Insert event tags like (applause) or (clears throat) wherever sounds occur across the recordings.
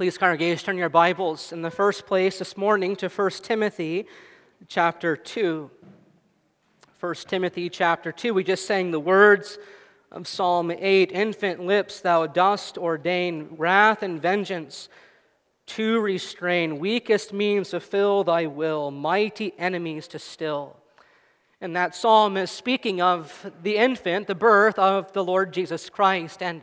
Please, congregation, turn your Bibles in the first place this morning to 1 Timothy chapter 2. 1 Timothy chapter 2, we just sang the words of Psalm 8 Infant lips, thou dost ordain wrath and vengeance to restrain, weakest means to fill thy will, mighty enemies to still. And that psalm is speaking of the infant, the birth of the Lord Jesus Christ. And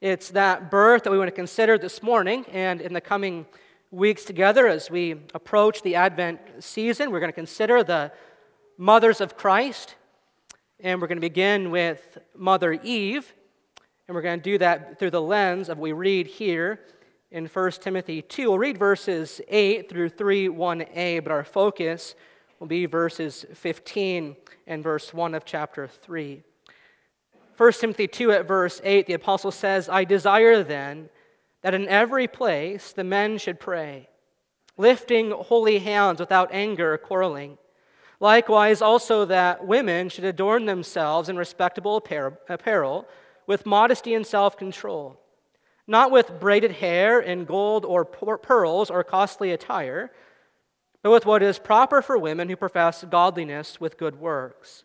it's that birth that we want to consider this morning and in the coming weeks together as we approach the Advent season. We're going to consider the mothers of Christ, and we're going to begin with Mother Eve, and we're going to do that through the lens of what we read here in 1 Timothy 2. We'll read verses 8 through 3 1a, but our focus will be verses 15 and verse 1 of chapter 3. 1 Timothy 2 at verse 8, the apostle says, I desire then that in every place the men should pray, lifting holy hands without anger or quarreling. Likewise, also that women should adorn themselves in respectable apparel, with modesty and self control, not with braided hair and gold or pearls or costly attire, but with what is proper for women who profess godliness with good works.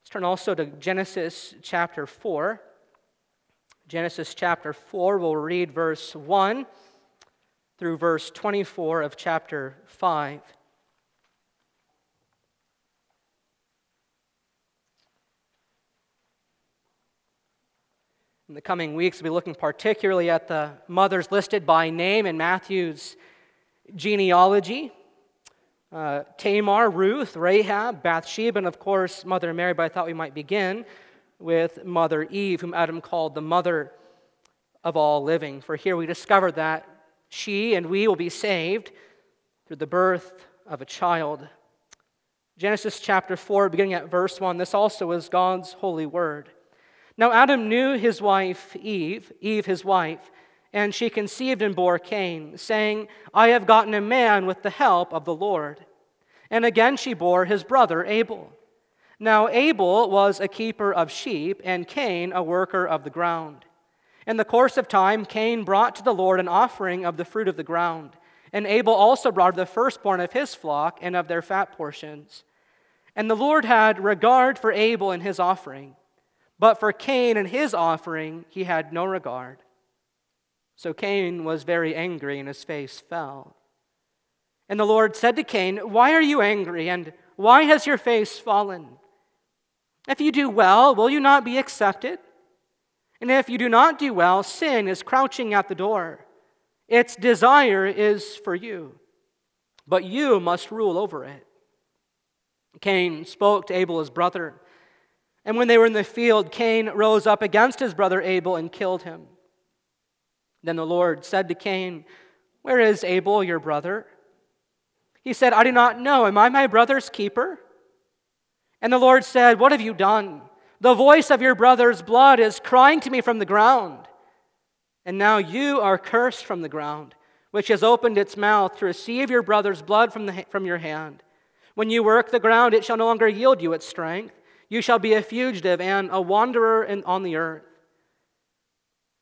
Let's turn also to Genesis chapter 4. Genesis chapter 4, we'll read verse 1 through verse 24 of chapter 5. In the coming weeks, we'll be looking particularly at the mothers listed by name in Matthew's genealogy uh, Tamar, Ruth, Rahab, Bathsheba, and of course, Mother Mary. But I thought we might begin with Mother Eve, whom Adam called the mother of all living. For here we discover that she and we will be saved through the birth of a child. Genesis chapter 4, beginning at verse 1, this also is God's holy word. Now Adam knew his wife Eve, Eve his wife, and she conceived and bore Cain, saying, I have gotten a man with the help of the Lord. And again she bore his brother Abel. Now Abel was a keeper of sheep, and Cain a worker of the ground. In the course of time, Cain brought to the Lord an offering of the fruit of the ground. And Abel also brought the firstborn of his flock and of their fat portions. And the Lord had regard for Abel and his offering, but for Cain and his offering he had no regard. So Cain was very angry, and his face fell. And the Lord said to Cain, Why are you angry, and why has your face fallen? If you do well, will you not be accepted? And if you do not do well, sin is crouching at the door. Its desire is for you, but you must rule over it. Cain spoke to Abel, his brother. And when they were in the field, Cain rose up against his brother Abel and killed him. Then the Lord said to Cain, Where is Abel, your brother? He said, I do not know. Am I my brother's keeper? And the Lord said, What have you done? The voice of your brother's blood is crying to me from the ground. And now you are cursed from the ground, which has opened its mouth to receive your brother's blood from, the, from your hand. When you work the ground, it shall no longer yield you its strength. You shall be a fugitive and a wanderer in, on the earth.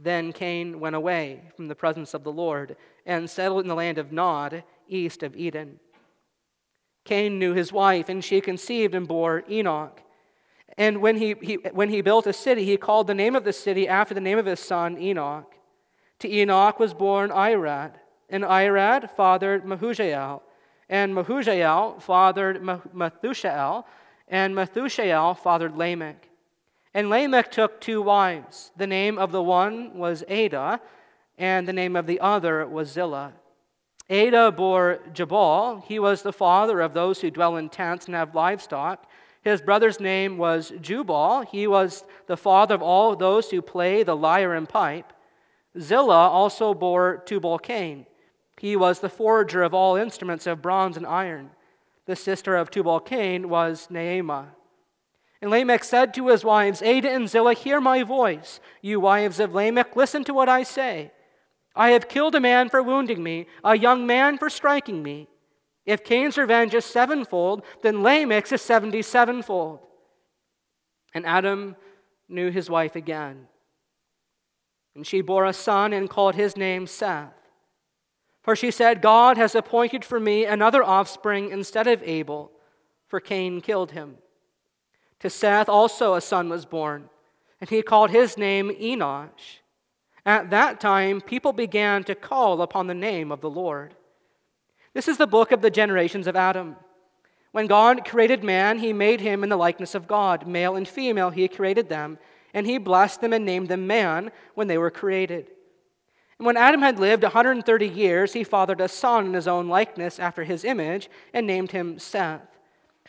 Then Cain went away from the presence of the Lord and settled in the land of Nod, east of Eden. Cain knew his wife, and she conceived and bore Enoch. And when he, he, when he built a city, he called the name of the city after the name of his son, Enoch. To Enoch was born Irad, and Irad fathered Mehujael. And Mehujael fathered Methushael, and Methushael fathered Lamech. And Lamech took two wives. The name of the one was Adah, and the name of the other was Zillah. Adah bore Jabal. He was the father of those who dwell in tents and have livestock. His brother's name was Jubal. He was the father of all those who play the lyre and pipe. Zillah also bore Tubal Cain. He was the forger of all instruments of bronze and iron. The sister of Tubal Cain was Naamah. And Lamech said to his wives, Adah and Zillah, hear my voice. You wives of Lamech, listen to what I say. I have killed a man for wounding me, a young man for striking me. If Cain's revenge is sevenfold, then Lamech's is seventy sevenfold. And Adam knew his wife again. And she bore a son and called his name Seth. For she said, God has appointed for me another offspring instead of Abel, for Cain killed him. To Seth also a son was born, and he called his name Enosh. At that time, people began to call upon the name of the Lord. This is the book of the generations of Adam. When God created man, he made him in the likeness of God. Male and female, he created them, and he blessed them and named them man when they were created. And when Adam had lived 130 years, he fathered a son in his own likeness after his image and named him Seth.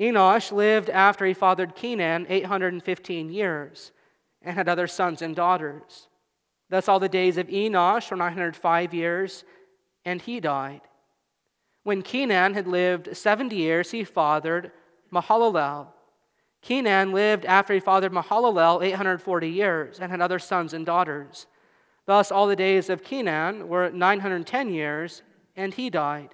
Enosh lived after he fathered Kenan 815 years and had other sons and daughters. Thus, all the days of Enosh were 905 years, and he died. When Kenan had lived 70 years, he fathered Mahalalel. Kenan lived after he fathered Mahalalel 840 years and had other sons and daughters. Thus, all the days of Kenan were 910 years, and he died.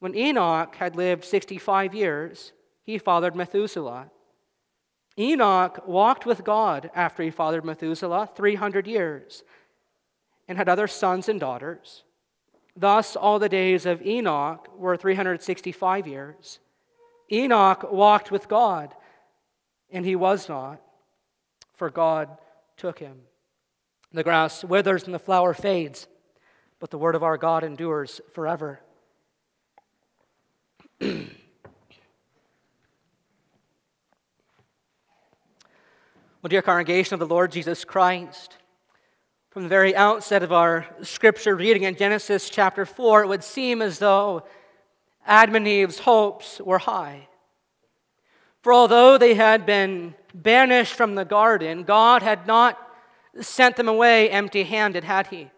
When Enoch had lived 65 years, he fathered Methuselah. Enoch walked with God after he fathered Methuselah 300 years and had other sons and daughters. Thus, all the days of Enoch were 365 years. Enoch walked with God, and he was not, for God took him. The grass withers and the flower fades, but the word of our God endures forever. Well, dear congregation of the Lord Jesus Christ, from the very outset of our scripture reading in Genesis chapter 4, it would seem as though Adam and Eve's hopes were high. For although they had been banished from the garden, God had not sent them away empty handed, had He?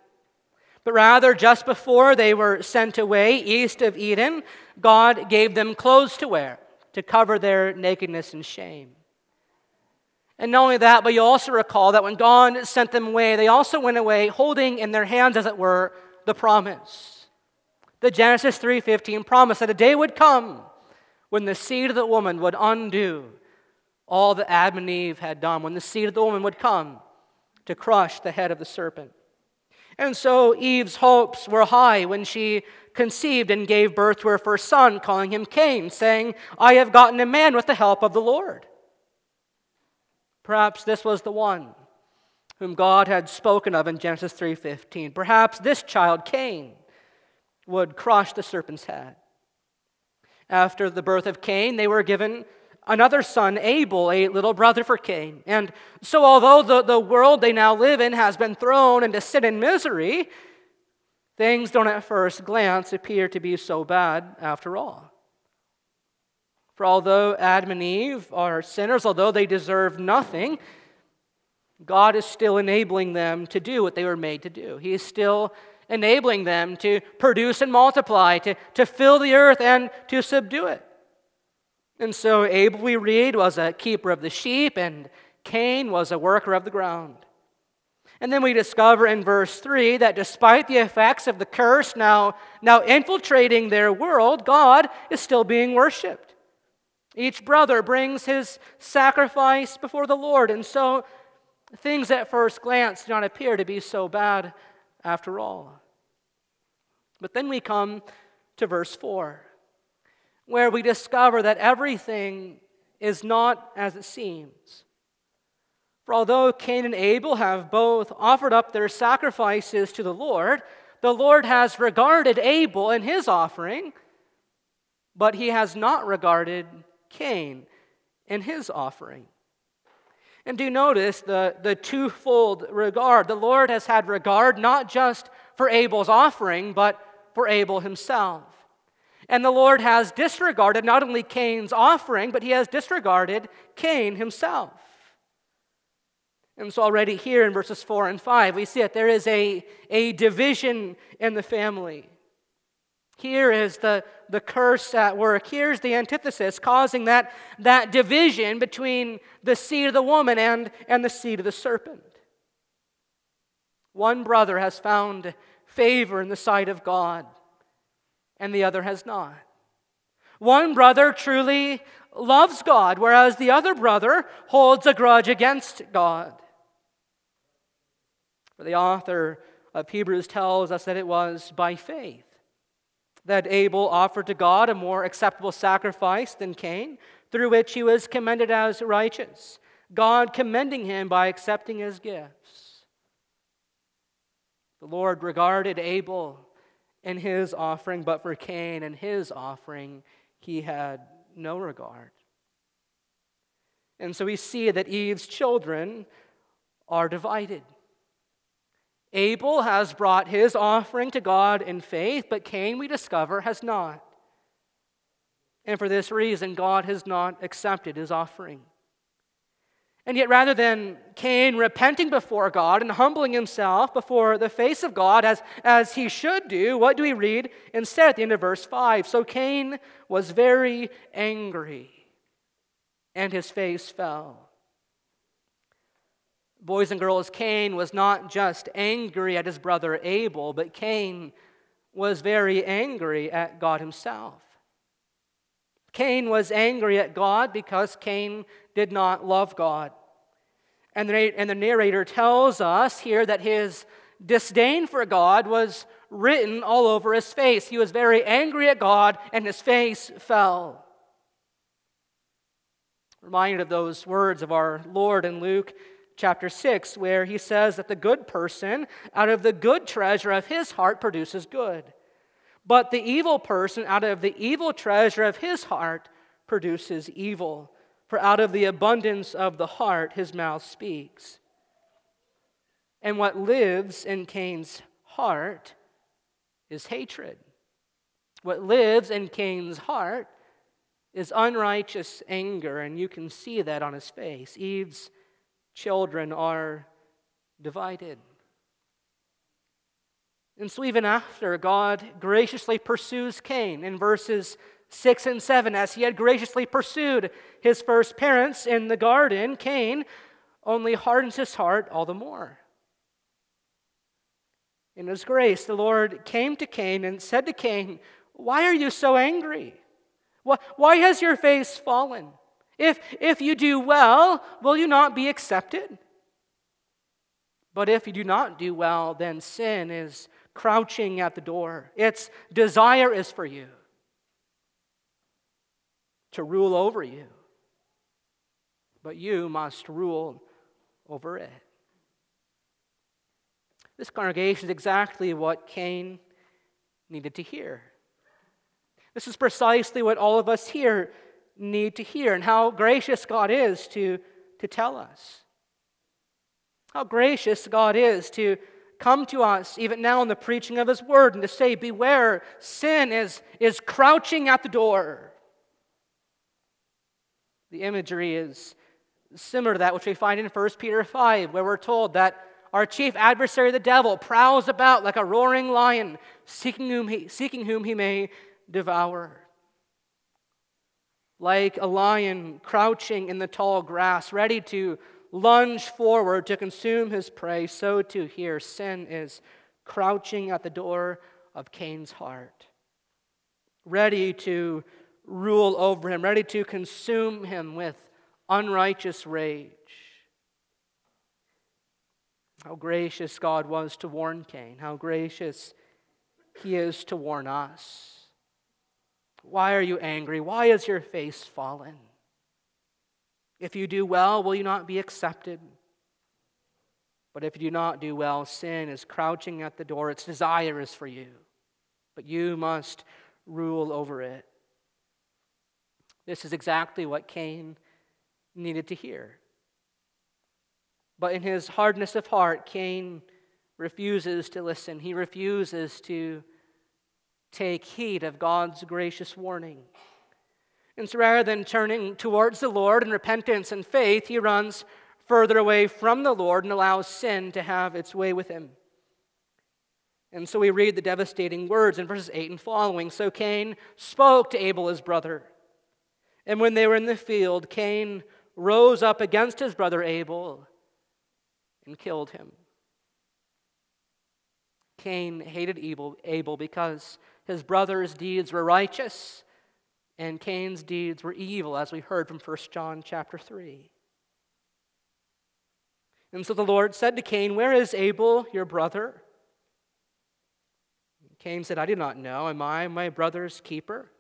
But rather, just before they were sent away east of Eden, God gave them clothes to wear to cover their nakedness and shame. And not only that, but you also recall that when God sent them away, they also went away holding in their hands, as it were, the promise. The Genesis 3:15 promise that a day would come when the seed of the woman would undo all that Adam and Eve had done, when the seed of the woman would come to crush the head of the serpent. And so Eve's hopes were high when she conceived and gave birth to her first son, calling him Cain, saying, I have gotten a man with the help of the Lord. Perhaps this was the one whom God had spoken of in Genesis 3:15. Perhaps this child Cain would crush the serpent's head. After the birth of Cain, they were given another son, Abel, a little brother for Cain. And so, although the, the world they now live in has been thrown into sin and misery, things don't at first glance appear to be so bad after all. For although Adam and Eve are sinners, although they deserve nothing, God is still enabling them to do what they were made to do. He is still enabling them to produce and multiply, to, to fill the earth and to subdue it. And so Abel, we read, was a keeper of the sheep, and Cain was a worker of the ground. And then we discover in verse 3 that despite the effects of the curse now, now infiltrating their world, God is still being worshiped. Each brother brings his sacrifice before the Lord. And so things at first glance do not appear to be so bad after all. But then we come to verse 4, where we discover that everything is not as it seems. For although Cain and Abel have both offered up their sacrifices to the Lord, the Lord has regarded Abel and his offering, but he has not regarded Cain and his offering. And do notice the, the twofold regard. The Lord has had regard not just for Abel's offering, but for Abel himself. And the Lord has disregarded not only Cain's offering, but he has disregarded Cain himself. And so, already here in verses 4 and 5, we see that there is a, a division in the family. Here is the, the curse at work. Here's the antithesis causing that, that division between the seed of the woman and, and the seed of the serpent. One brother has found favor in the sight of God, and the other has not. One brother truly loves God, whereas the other brother holds a grudge against God. For the author of Hebrews tells us that it was by faith that Abel offered to God a more acceptable sacrifice than Cain, through which he was commended as righteous, God commending him by accepting his gifts. The Lord regarded Abel and his offering, but for Cain and his offering, he had no regard. And so we see that Eve's children are divided. Abel has brought his offering to God in faith, but Cain, we discover, has not. And for this reason, God has not accepted his offering. And yet, rather than Cain repenting before God and humbling himself before the face of God as, as he should do, what do we read instead at the end of verse 5? So Cain was very angry, and his face fell. Boys and girls, Cain was not just angry at his brother Abel, but Cain was very angry at God himself. Cain was angry at God because Cain did not love God. And the, and the narrator tells us here that his disdain for God was written all over his face. He was very angry at God, and his face fell. Reminded of those words of our Lord in Luke chapter 6, where he says that the good person, out of the good treasure of his heart, produces good. But the evil person, out of the evil treasure of his heart, produces evil. For out of the abundance of the heart, his mouth speaks. And what lives in Cain's heart is hatred. What lives in Cain's heart is unrighteous anger, and you can see that on his face. Eve's children are divided. And so, even after God graciously pursues Cain in verses 6 and 7, as he had graciously pursued his first parents in the garden, Cain only hardens his heart all the more. In his grace, the Lord came to Cain and said to Cain, Why are you so angry? Why has your face fallen? If, if you do well, will you not be accepted? But if you do not do well, then sin is crouching at the door. Its desire is for you to rule over you. But you must rule over it. This congregation is exactly what Cain needed to hear. This is precisely what all of us here need to hear, and how gracious God is to, to tell us. How gracious God is to, come to us even now in the preaching of his word and to say, Beware, sin is, is crouching at the door. The imagery is similar to that which we find in 1 Peter 5, where we're told that our chief adversary, the devil, prowls about like a roaring lion, seeking whom he, seeking whom he may devour. Like a lion crouching in the tall grass, ready to lunge forward to consume his prey, so too here sin is crouching at the door of Cain's heart, ready to rule over him, ready to consume him with unrighteous rage. How gracious God was to warn Cain, how gracious he is to warn us. Why are you angry? Why is your face fallen? If you do well, will you not be accepted? But if you do not do well, sin is crouching at the door. Its desire is for you, but you must rule over it. This is exactly what Cain needed to hear. But in his hardness of heart, Cain refuses to listen. He refuses to take heed of God's gracious warning. And so rather than turning towards the Lord in repentance and faith, he runs further away from the Lord and allows sin to have its way with him. And so we read the devastating words in verses 8 and following. So Cain spoke to Abel, his brother. And when they were in the field, Cain rose up against his brother Abel and killed him. Cain hated Abel because his brother's deeds were righteous and Cain's deeds were evil, as we heard from 1 John chapter 3. And so the Lord said to Cain, Where is Abel, your brother? Cain said, I do not know. Am I my brother's keeper?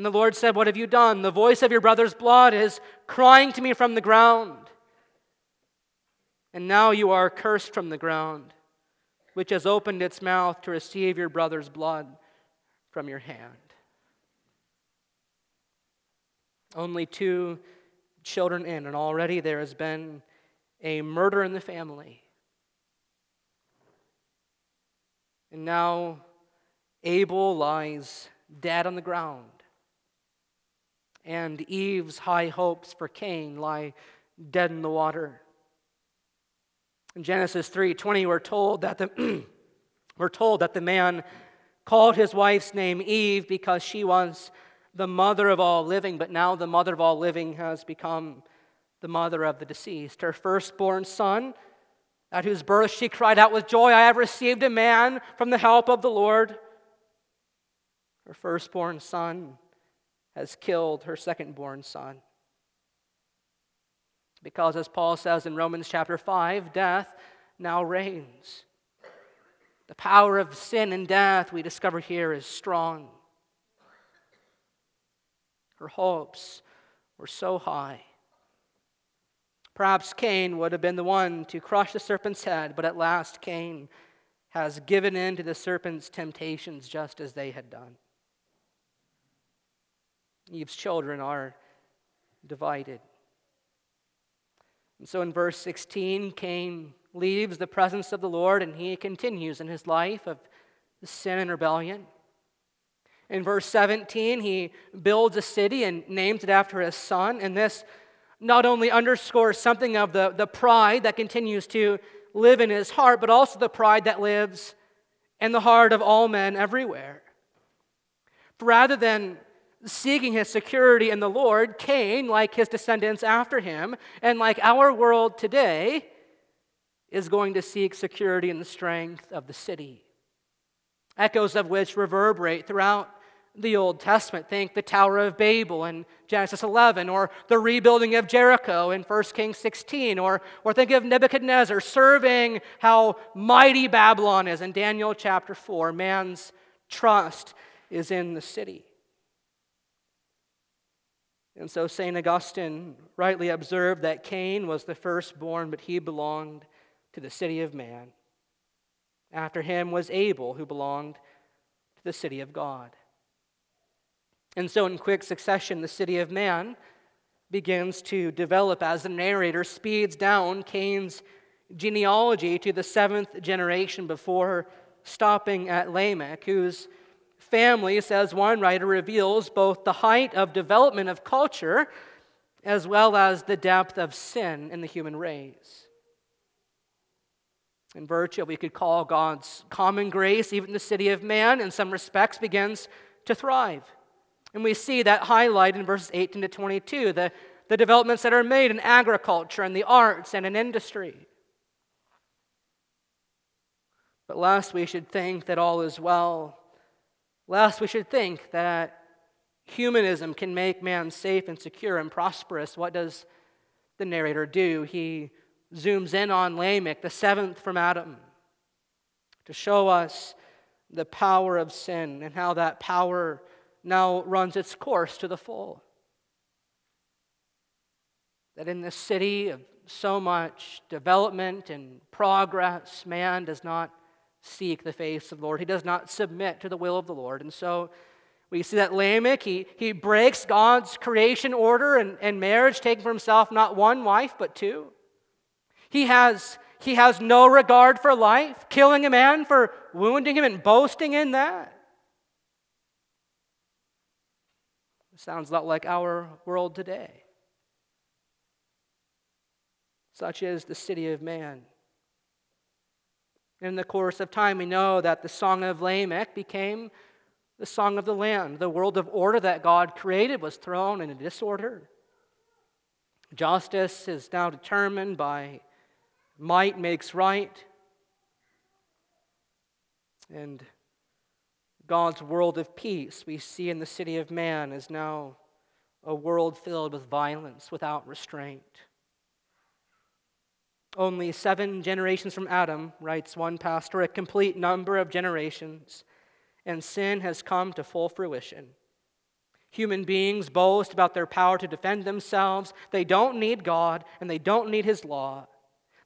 And the Lord said, What have you done? The voice of your brother's blood is crying to me from the ground. And now you are cursed from the ground, which has opened its mouth to receive your brother's blood from your hand. Only two children in, and already there has been a murder in the family. And now Abel lies dead on the ground. And Eve's high hopes for Cain lie dead in the water. In Genesis 3:20 we're told that the (clears throat) we're told that the man called his wife's name Eve because she was the mother of all living, but now the mother of all living has become the mother of the deceased. Her firstborn son, at whose birth she cried out with joy, I have received a man from the help of the Lord. Her firstborn son has killed her second born son. Because, as Paul says in Romans chapter 5, death now reigns. The power of sin and death, we discover here, is strong. Her hopes were so high. Perhaps Cain would have been the one to crush the serpent's head, but at last Cain has given in to the serpent's temptations just as they had done. Eve's children are divided. And so in verse 16, Cain leaves the presence of the Lord and he continues in his life of sin and rebellion. In verse 17, he builds a city and names it after his son. And this not only underscores something of the, the pride that continues to live in his heart, but also the pride that lives in the heart of all men everywhere. Rather than seeking his security in the Lord, Cain, like his descendants after him, and like our world today, is going to seek security in the strength of the city. Echoes of which reverberate throughout the Old Testament. Think the Tower of Babel in Genesis 11, or the rebuilding of Jericho in 1 Kings 16, or, or think of Nebuchadnezzar serving how mighty Babylon is in Daniel chapter 4. Man's trust is in the city. And so St. Augustine rightly observed that Cain was the firstborn, but he belonged to the city of man. After him was Abel, who belonged to the city of God. And so, in quick succession, the city of man begins to develop as the narrator speeds down Cain's genealogy to the seventh generation before stopping at Lamech, whose family, says one writer, reveals both the height of development of culture as well as the depth of sin in the human race. In virtue, we could call God's common grace, even the city of man, in some respects, begins to thrive. And we see that highlight in verses 18 to 22, the, the developments that are made in agriculture and the arts and in industry. But lest we should think that all is well, lest we should think that humanism can make man safe and secure and prosperous, what does the narrator do? He zooms in on Lamech, the seventh from Adam, to show us the power of sin and how that power now runs its course to the full. That in this city of so much development and progress, man does not seek the face of the Lord. He does not submit to the will of the Lord. And so we see that Lamech, he, he breaks God's creation order and, and marriage, taking for himself not one wife, but two. He has, he has no regard for life, killing a man for wounding him and boasting in that. Sounds a lot like our world today. Such is the city of man. In the course of time, we know that the Song of Lamech became the song of the land. The world of order that God created was thrown into disorder. Justice is now determined by might makes right. And God's world of peace we see in the city of man is now a world filled with violence without restraint. Only seven generations from Adam, writes one pastor, a complete number of generations, and sin has come to full fruition. Human beings boast about their power to defend themselves. They don't need God and they don't need His law.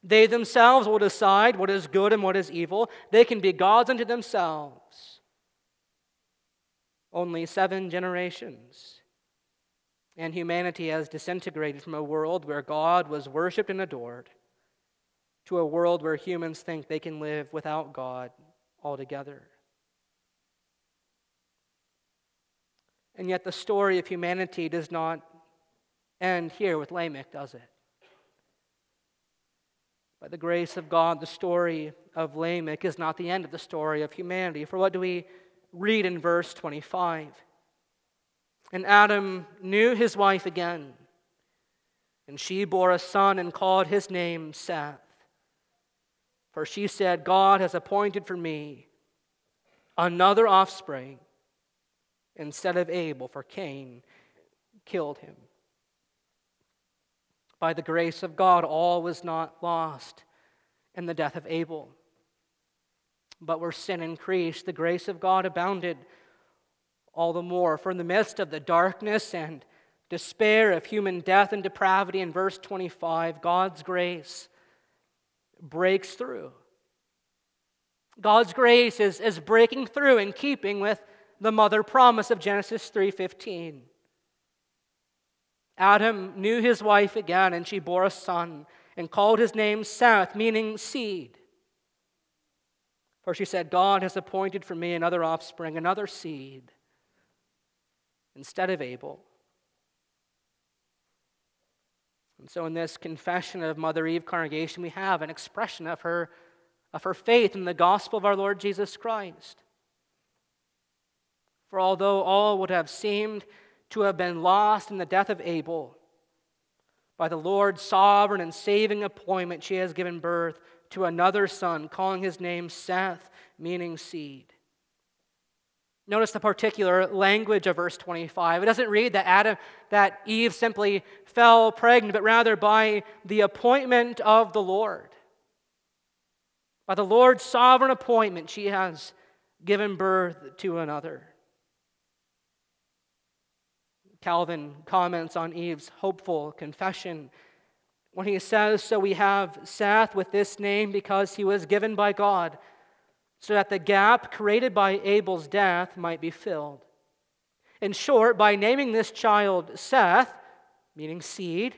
They themselves will decide what is good and what is evil. They can be gods unto themselves. Only seven generations. And humanity has disintegrated from a world where God was worshiped and adored to a world where humans think they can live without God altogether. And yet, the story of humanity does not end here with Lamech, does it? By the grace of God, the story of Lamech is not the end of the story of humanity. For what do we read in verse 25? And Adam knew his wife again, and she bore a son and called his name Seth. For she said, God has appointed for me another offspring instead of Abel, for Cain killed him. By the grace of God, all was not lost in the death of Abel. But where sin increased, the grace of God abounded all the more. For in the midst of the darkness and despair of human death and depravity, in verse 25, God's grace breaks through. God's grace is, is breaking through in keeping with the mother promise of Genesis 3:15. Adam knew his wife again and she bore a son and called his name Seth, meaning seed. For she said, God has appointed for me another offspring, another seed, instead of Abel. And so, in this confession of Mother Eve congregation, we have an expression of her, of her faith in the gospel of our Lord Jesus Christ. For although all would have seemed to have been lost in the death of Abel, by the Lord's sovereign and saving appointment, she has given birth to another son, calling his name Seth, meaning seed. Notice the particular language of verse 25. It doesn't read that Adam, that Eve simply fell pregnant, but rather by the appointment of the Lord. By the Lord's sovereign appointment, she has given birth to another. Calvin comments on Eve's hopeful confession when he says, So we have Seth with this name because he was given by God, so that the gap created by Abel's death might be filled. In short, by naming this child Seth, meaning seed,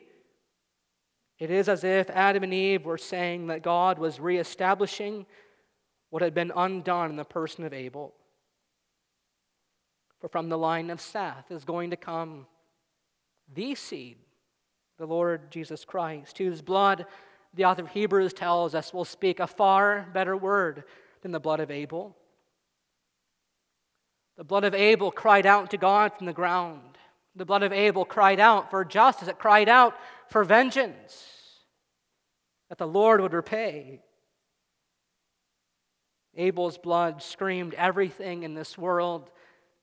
It is as if Adam and Eve were saying that God was reestablishing what had been undone in the person of Abel. For from the line of Seth is going to come the seed, the Lord Jesus Christ, whose blood, the author of Hebrews tells us, will speak a far better word than the blood of Abel. The blood of Abel cried out to God from the ground. The blood of Abel cried out for justice, it cried out for vengeance that the Lord would repay. Abel's blood screamed, Everything in this world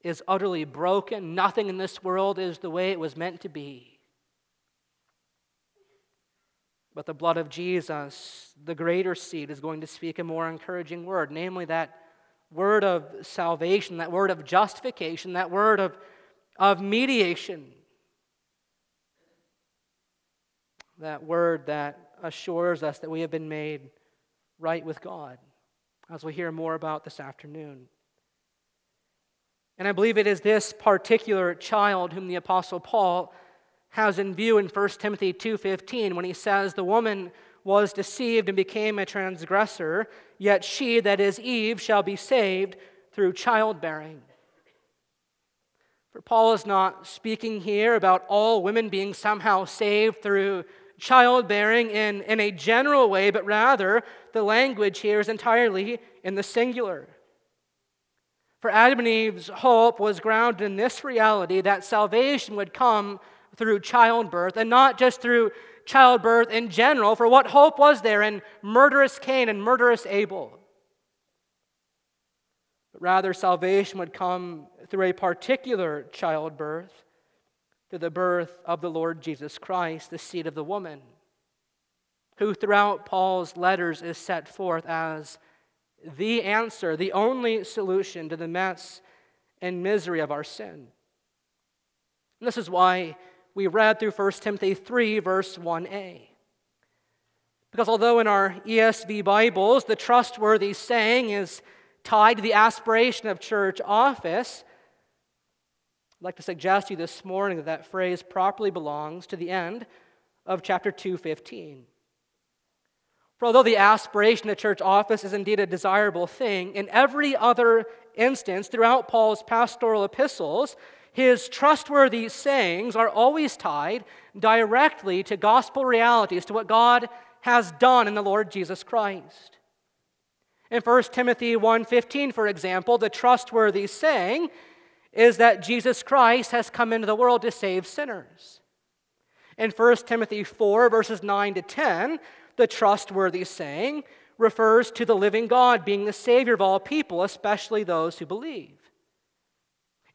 is utterly broken. Nothing in this world is the way it was meant to be. But the blood of Jesus, the greater seed, is going to speak a more encouraging word, namely that word of salvation, that word of justification, that word of, of mediation. That word that assures us that we have been made right with God, as we'll hear more about this afternoon. And I believe it is this particular child whom the apostle Paul has in view in 1 Timothy 2:15 when he says the woman was deceived and became a transgressor, yet she that is Eve shall be saved through childbearing. For Paul is not speaking here about all women being somehow saved through childbearing in, in a general way, but rather the language here is entirely in the singular. For Adam and Eve's hope was grounded in this reality that salvation would come through childbirth, and not just through childbirth in general, for what hope was there in murderous Cain and murderous Abel? But rather, salvation would come through a particular childbirth through the birth of the Lord Jesus Christ, the seed of the woman, who throughout Paul's letters is set forth as the answer, the only solution to the mess and misery of our sin. And this is why we read through 1 Timothy 3, verse 1a. Because although in our ESV Bibles the trustworthy saying is tied to the aspiration of church office, I'd like to suggest to you this morning that that phrase properly belongs to the end of chapter 215. For although the aspiration of church office is indeed a desirable thing, in every other instance throughout Paul's pastoral epistles, his trustworthy sayings are always tied directly to gospel realities, to what God has done in the Lord Jesus Christ. In 1 Timothy 1:15, for example, the trustworthy saying is that Jesus Christ has come into the world to save sinners. In 1 Timothy 4, verses 9 to 10, the trustworthy saying refers to the living God being the Savior of all people, especially those who believe.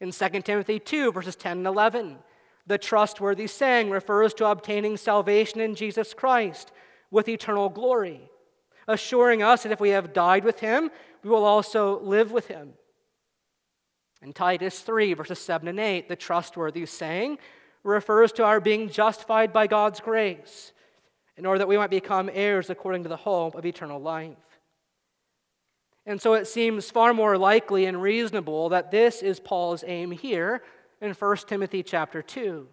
In 2 Timothy 2, verses 10 and 11, the trustworthy saying refers to obtaining salvation in Jesus Christ with eternal glory, assuring us that if we have died with him, we will also live with him. In Titus 3, verses 7 and 8, the trustworthy saying refers to our being justified by God's grace in order that we might become heirs according to the hope of eternal life. And so it seems far more likely and reasonable that this is Paul's aim here in 1 Timothy chapter 2.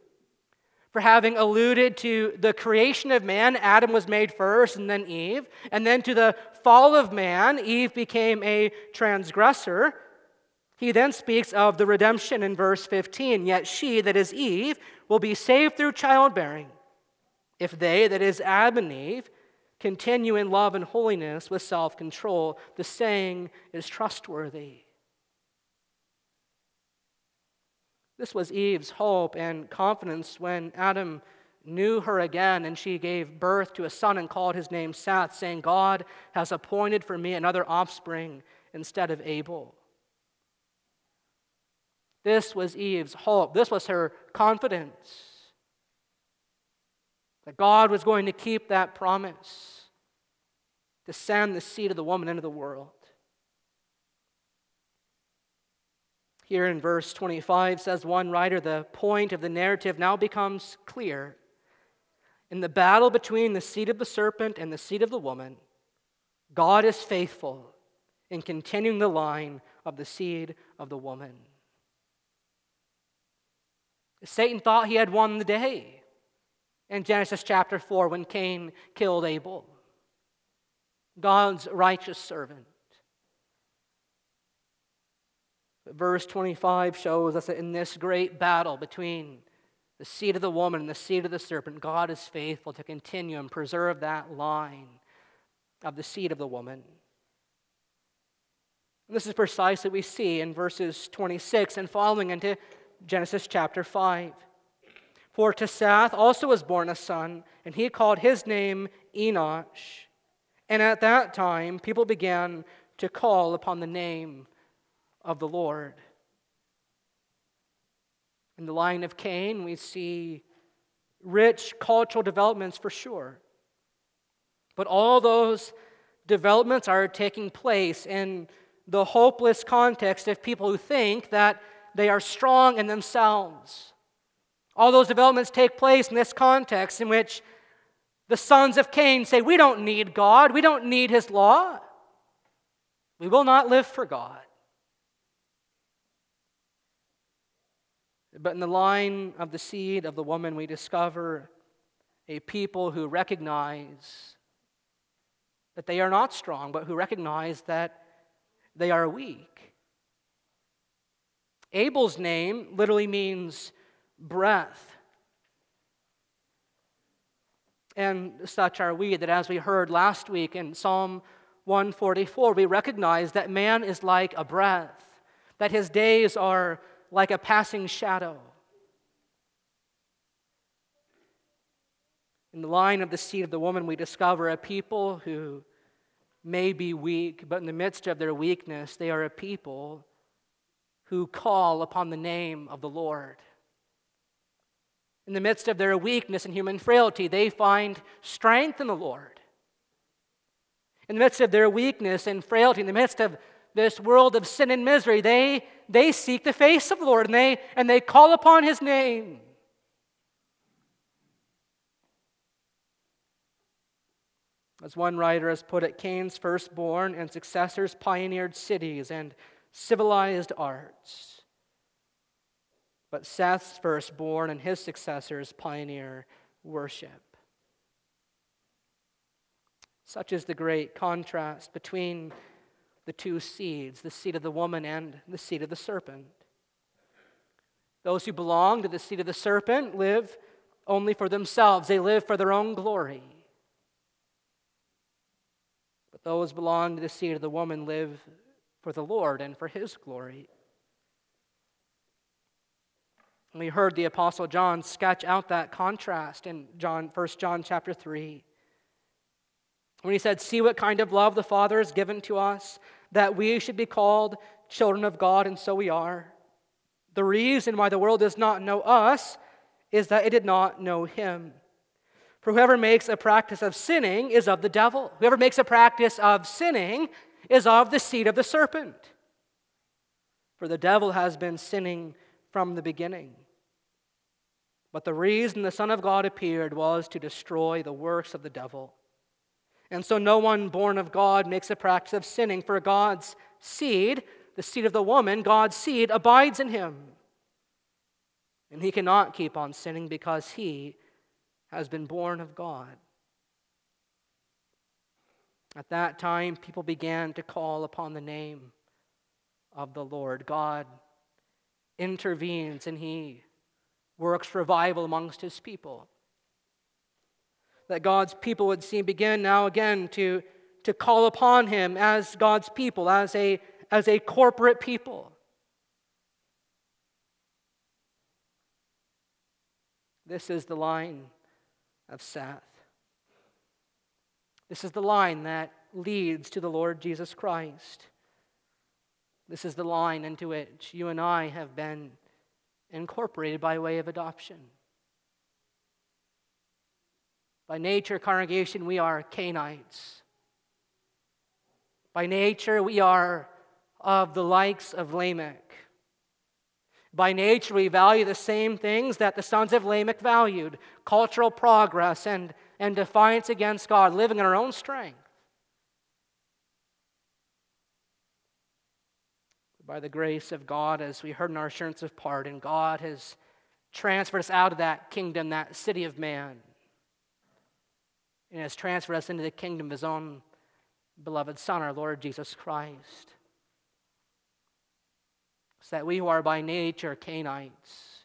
For having alluded to the creation of man, Adam was made first and then Eve, and then to the fall of man, Eve became a transgressor. He then speaks of the redemption in verse 15. Yet she, that is Eve, will be saved through childbearing, if they, that is Adam and Eve, continue in love and holiness with self control. The saying is trustworthy. This was Eve's hope and confidence when Adam knew her again and she gave birth to a son and called his name Seth, saying, God has appointed for me another offspring instead of Abel. This was Eve's hope. This was her confidence that God was going to keep that promise to send the seed of the woman into the world. Here in verse 25 says one writer, the point of the narrative now becomes clear. In the battle between the seed of the serpent and the seed of the woman, God is faithful in continuing the line of the seed of the woman. Satan thought he had won the day. In Genesis chapter 4 when Cain killed Abel. God's righteous servant. Verse 25 shows us that in this great battle between the seed of the woman and the seed of the serpent, God is faithful to continue and preserve that line of the seed of the woman. And this is precisely what we see in verses 26 and following into Genesis chapter 5. For to Seth also was born a son, and he called his name Enosh. And at that time, people began to call upon the name of the Lord. In the line of Cain, we see rich cultural developments for sure. But all those developments are taking place in the hopeless context of people who think that they are strong in themselves. All those developments take place in this context in which the sons of Cain say, We don't need God, we don't need his law. We will not live for God. But in the line of the seed of the woman, we discover a people who recognize that they are not strong, but who recognize that they are weak. Abel's name literally means breath. And such are we that, as we heard last week in Psalm 144, we recognize that man is like a breath, that his days are like a passing shadow. In the line of the seed of the woman, we discover a people who may be weak, but in the midst of their weakness, they are a people who call upon the name of the Lord. In the midst of their weakness and human frailty, they find strength in the Lord. In the midst of their weakness and frailty, in the midst of this world of sin and misery, they, they seek the face of the Lord and they, and they call upon his name. As one writer has put it, Cain's firstborn and successors pioneered cities and civilized arts. But Seth's firstborn and his successors pioneer worship. Such is the great contrast between the two seeds the seed of the woman and the seed of the serpent. Those who belong to the seed of the serpent live only for themselves, they live for their own glory. But those belong to the seed of the woman live for the Lord and for his glory. We heard the apostle John sketch out that contrast in John 1 John chapter 3. When he said, "See what kind of love the Father has given to us that we should be called children of God, and so we are. The reason why the world does not know us is that it did not know him. For whoever makes a practice of sinning is of the devil. Whoever makes a practice of sinning is of the seed of the serpent. For the devil has been sinning from the beginning. But the reason the Son of God appeared was to destroy the works of the devil. And so no one born of God makes a practice of sinning, for God's seed, the seed of the woman, God's seed, abides in him. And he cannot keep on sinning because he has been born of God. At that time, people began to call upon the name of the Lord. God intervenes and he works revival amongst his people that God's people would see begin now again to, to call upon him as God's people, as a, as a corporate people. This is the line of Seth. This is the line that leads to the Lord Jesus Christ. This is the line into which you and I have been incorporated by way of adoption. By nature, congregation, we are Cainites. By nature, we are of the likes of Lamech. By nature, we value the same things that the sons of Lamech valued cultural progress and, and defiance against God, living in our own strength. By the grace of God, as we heard in our assurance of pardon, God has transferred us out of that kingdom, that city of man and has transferred us into the kingdom of his own beloved Son, our Lord Jesus Christ. So that we who are by nature Cainites,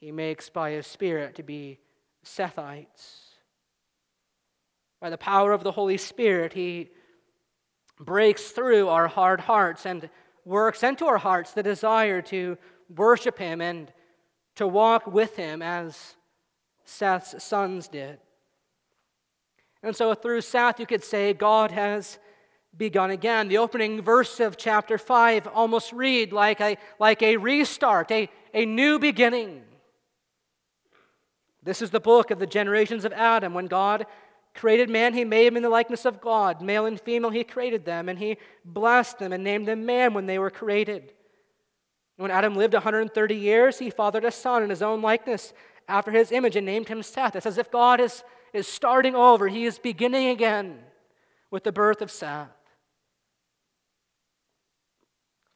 he makes by his Spirit to be Sethites. By the power of the Holy Spirit, he breaks through our hard hearts and works into our hearts the desire to worship him and to walk with him as Seth's sons did. And so through Seth, you could say God has begun again. The opening verse of chapter 5 almost read like a, like a restart, a, a new beginning. This is the book of the generations of Adam. When God created man, he made him in the likeness of God. Male and female, he created them, and he blessed them and named them man when they were created. When Adam lived 130 years, he fathered a son in his own likeness after his image and named him Seth. It's as if God is is starting over, he is beginning again with the birth of Seth.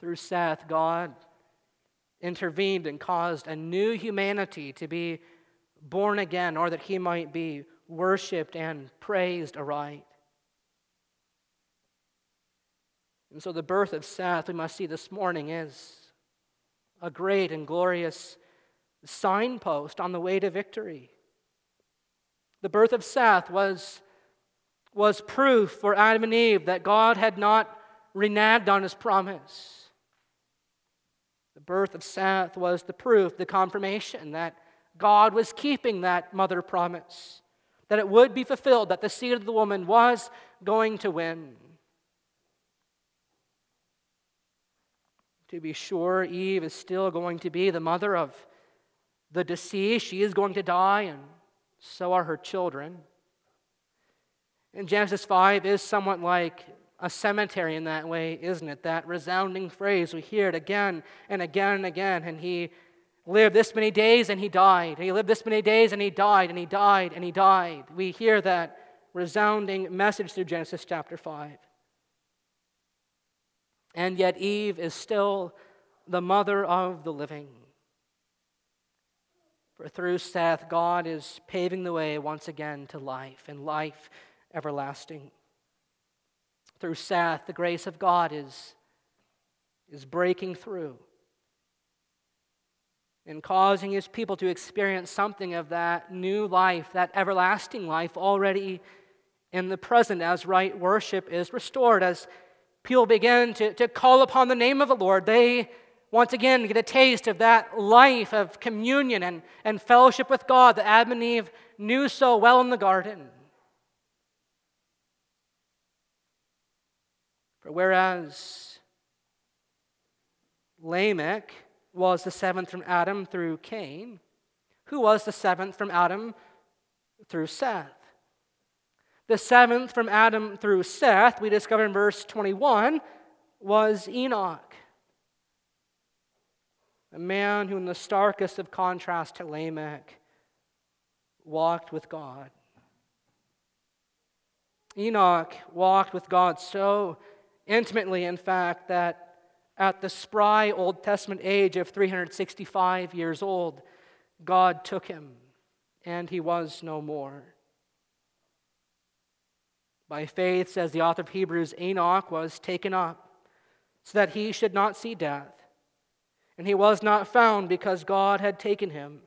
Through Seth, God intervened and caused a new humanity to be born again, or that he might be worshiped and praised aright. And so, the birth of Seth, we must see this morning, is a great and glorious signpost on the way to victory. The birth of Seth was, was proof for Adam and Eve that God had not reneged on his promise. The birth of Seth was the proof, the confirmation that God was keeping that mother promise, that it would be fulfilled, that the seed of the woman was going to win. To be sure, Eve is still going to be the mother of the deceased. She is going to die, and so are her children. And Genesis 5 is somewhat like a cemetery in that way, isn't it? That resounding phrase, we hear it again and again and again. And he lived this many days and he died. He lived this many days and he died and he died and he died. We hear that resounding message through Genesis chapter 5. And yet, Eve is still the mother of the living. For through Seth, God is paving the way once again to life and life everlasting. Through Seth, the grace of God is, is breaking through and causing his people to experience something of that new life, that everlasting life already in the present as right worship is restored. As people begin to, to call upon the name of the Lord, they once again get a taste of that life of communion and, and fellowship with God that Adam and Eve knew so well in the garden. For whereas Lamech was the seventh from Adam through Cain, who was the seventh from Adam through Seth? The seventh from Adam through Seth, we discover in verse 21, was Enoch a man who, in the starkest of contrast to Lamech, walked with God. Enoch walked with God so intimately, in fact, that at the spry Old Testament age of 365 years old, God took him and he was no more. By faith, says the author of Hebrews, Enoch was taken up so that he should not see death and he was not found because God had taken him.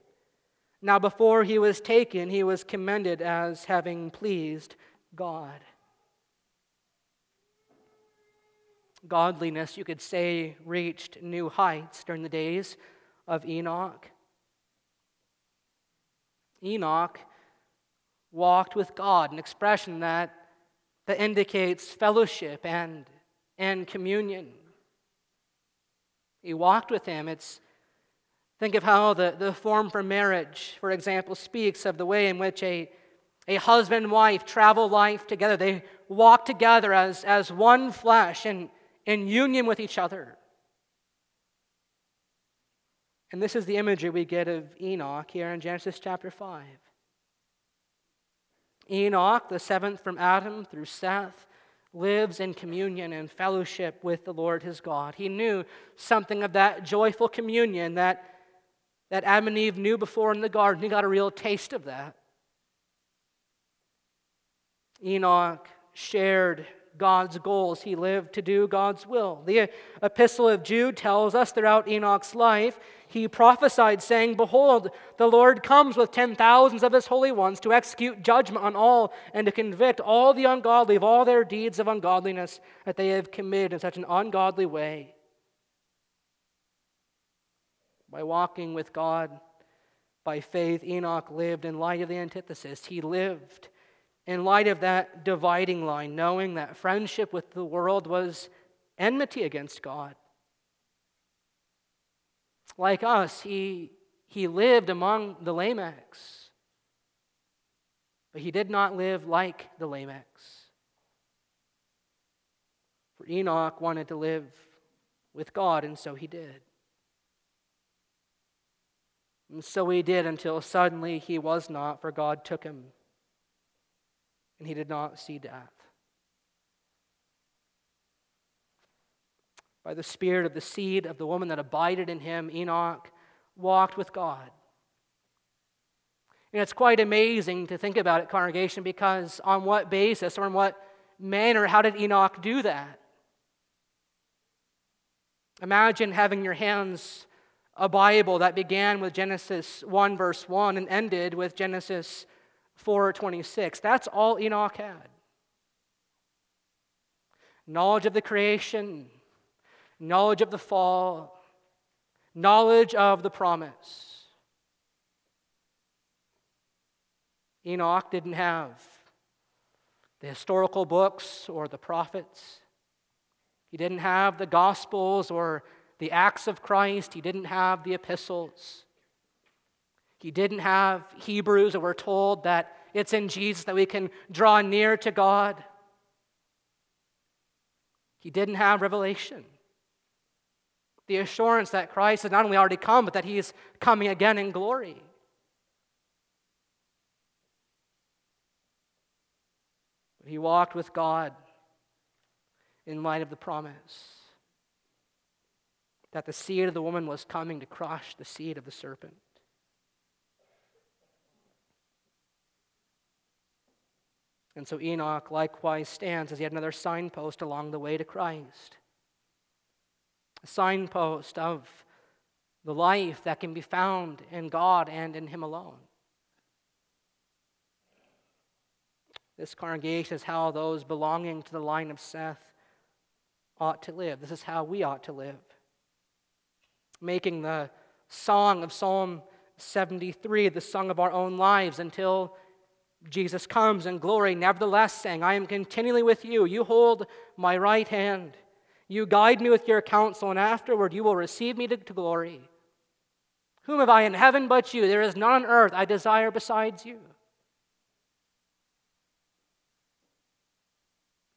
Now, before he was taken, he was commended as having pleased God. Godliness, you could say, reached new heights during the days of Enoch. Enoch walked with God, an expression that, that indicates fellowship and, and communion. He walked with him. It's think of how the, the form for marriage, for example, speaks of the way in which a, a husband and wife travel life together. They walk together as, as one flesh and in union with each other. And this is the imagery we get of Enoch here in Genesis chapter 5. Enoch, the seventh from Adam through Seth, lives in communion and fellowship with the Lord his God. He knew something of that joyful communion that, that Adam and Eve knew before in the garden. He got a real taste of that. Enoch shared God's goals. He lived to do God's will. The epistle of Jude tells us throughout Enoch's life, he prophesied, saying, Behold, the Lord comes with ten thousands of his holy ones to execute judgment on all and to convict all the ungodly of all their deeds of ungodliness that they have committed in such an ungodly way. By walking with God by faith, Enoch lived in light of the antithesis. He lived in light of that dividing line, knowing that friendship with the world was enmity against God. Like us, he, he lived among the Lamechs, but he did not live like the Lamechs. For Enoch wanted to live with God, and so he did. And so he did until suddenly he was not, for God took him and he did not see death. By the spirit of the seed of the woman that abided in him, Enoch walked with God. And it's quite amazing to think about it, congregation, because on what basis or in what manner, how did Enoch do that? Imagine having your hands a Bible that began with Genesis 1, verse 1, and ended with Genesis 4:26. That's all Enoch had. Knowledge of the creation, knowledge of the fall, knowledge of the promise. Enoch didn't have the historical books or the prophets. He didn't have the gospels or the acts of Christ. He didn't have the epistles. He didn't have Hebrews, and we're told that it's in Jesus that we can draw near to God. He didn't have revelation. The assurance that Christ has not only already come, but that he is coming again in glory. He walked with God in light of the promise that the seed of the woman was coming to crush the seed of the serpent. And so Enoch likewise stands as yet another signpost along the way to Christ. A signpost of the life that can be found in God and in Him alone. This congregation is how those belonging to the line of Seth ought to live. This is how we ought to live. Making the song of Psalm 73 the song of our own lives until Jesus comes in glory, nevertheless, saying, I am continually with you. You hold my right hand. You guide me with your counsel, and afterward you will receive me to, to glory. Whom have I in heaven but you? There is none on earth I desire besides you.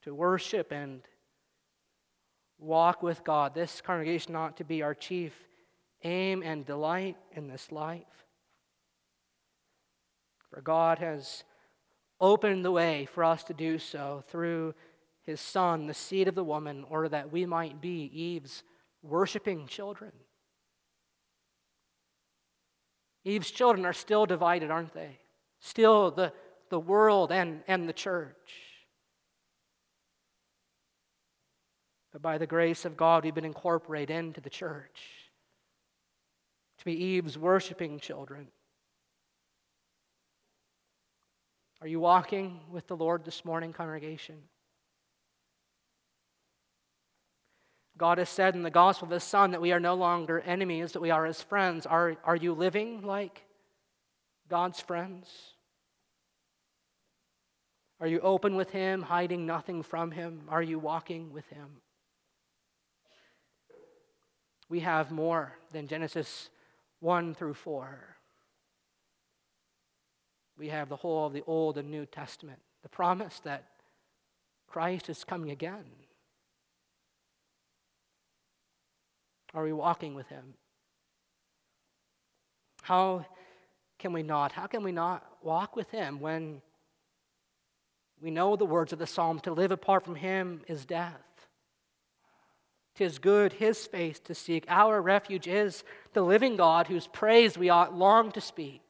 To worship and walk with God, this congregation ought to be our chief aim and delight in this life. For God has opened the way for us to do so through his son, the seed of the woman, or that we might be Eve's worshiping children. Eve's children are still divided, aren't they? Still the, the world and, and the church. But by the grace of God, we've been incorporated into the church to be Eve's worshiping children. Are you walking with the Lord this morning, congregation? God has said in the gospel of His Son that we are no longer enemies, that we are His friends. Are, are you living like God's friends? Are you open with Him, hiding nothing from Him? Are you walking with Him? We have more than Genesis 1 through 4 we have the whole of the Old and New Testament, the promise that Christ is coming again. Are we walking with him? How can we not? How can we not walk with him when we know the words of the psalm to live apart from him is death? Tis good his face to seek. Our refuge is the living God whose praise we ought long to speak.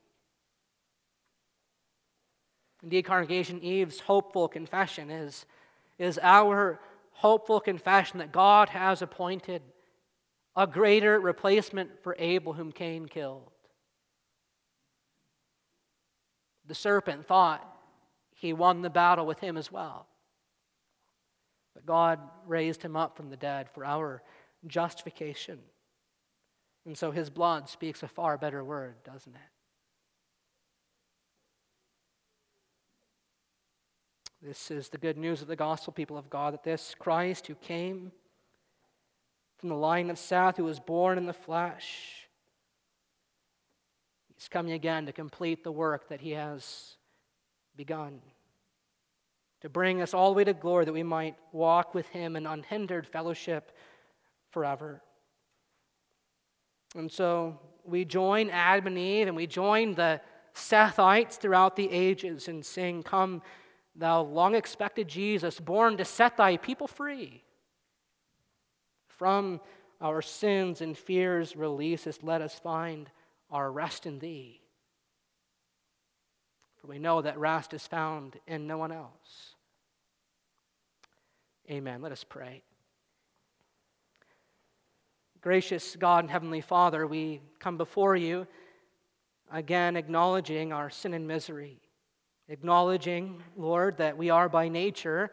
Indeed, congregation, Eve's hopeful confession is, is our hopeful confession that God has appointed a greater replacement for Abel, whom Cain killed. The serpent thought he won the battle with him as well. But God raised him up from the dead for our justification. And so his blood speaks a far better word, doesn't it? This is the good news of the gospel, people of God, that this Christ who came from the line of Seth, who was born in the flesh, he's coming again to complete the work that he has begun, to bring us all the way to glory that we might walk with him in unhindered fellowship forever. And so we join Adam and Eve and we join the Sethites throughout the ages and sing, Come, thou long expected Jesus, born to set thy people free. From our sins and fears releases, let us find our rest in thee. For we know that rest is found in no one else. Amen. Let us pray. Gracious God and Heavenly Father, we come before you again acknowledging our sin and misery, acknowledging, Lord, that we are by nature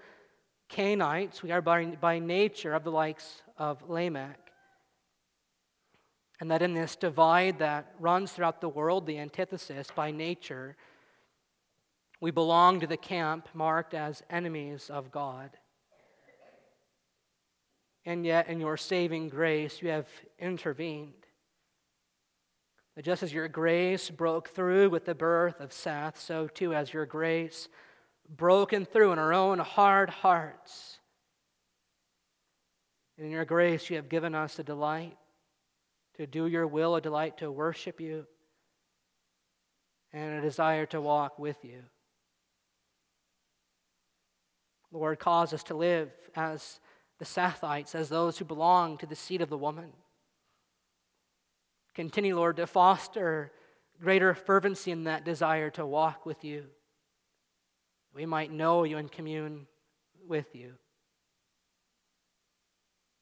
Cainites, we are by, by nature of the likes of Lamech. And that in this divide that runs throughout the world, the antithesis by nature, we belong to the camp marked as enemies of God. And yet, in your saving grace, you have intervened. That just as your grace broke through with the birth of Seth, so too has your grace broken through in our own hard hearts. And in your grace, you have given us a delight to do your will, a delight to worship you, and a desire to walk with you. Lord, cause us to live as the Sethites, as those who belong to the seed of the woman. Continue, Lord, to foster greater fervency in that desire to walk with you we might know you and commune with you.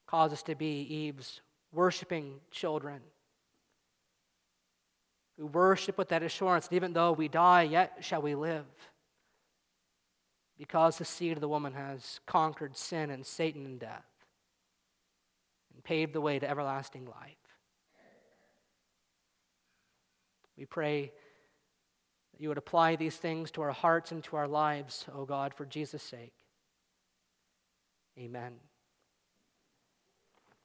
Cause us to be Eve's worshiping children who worship with that assurance that even though we die, yet shall we live. Because the seed of the woman has conquered sin and Satan and death and paved the way to everlasting life. We pray that you would apply these things to our hearts and to our lives, O oh God, for Jesus' sake. Amen.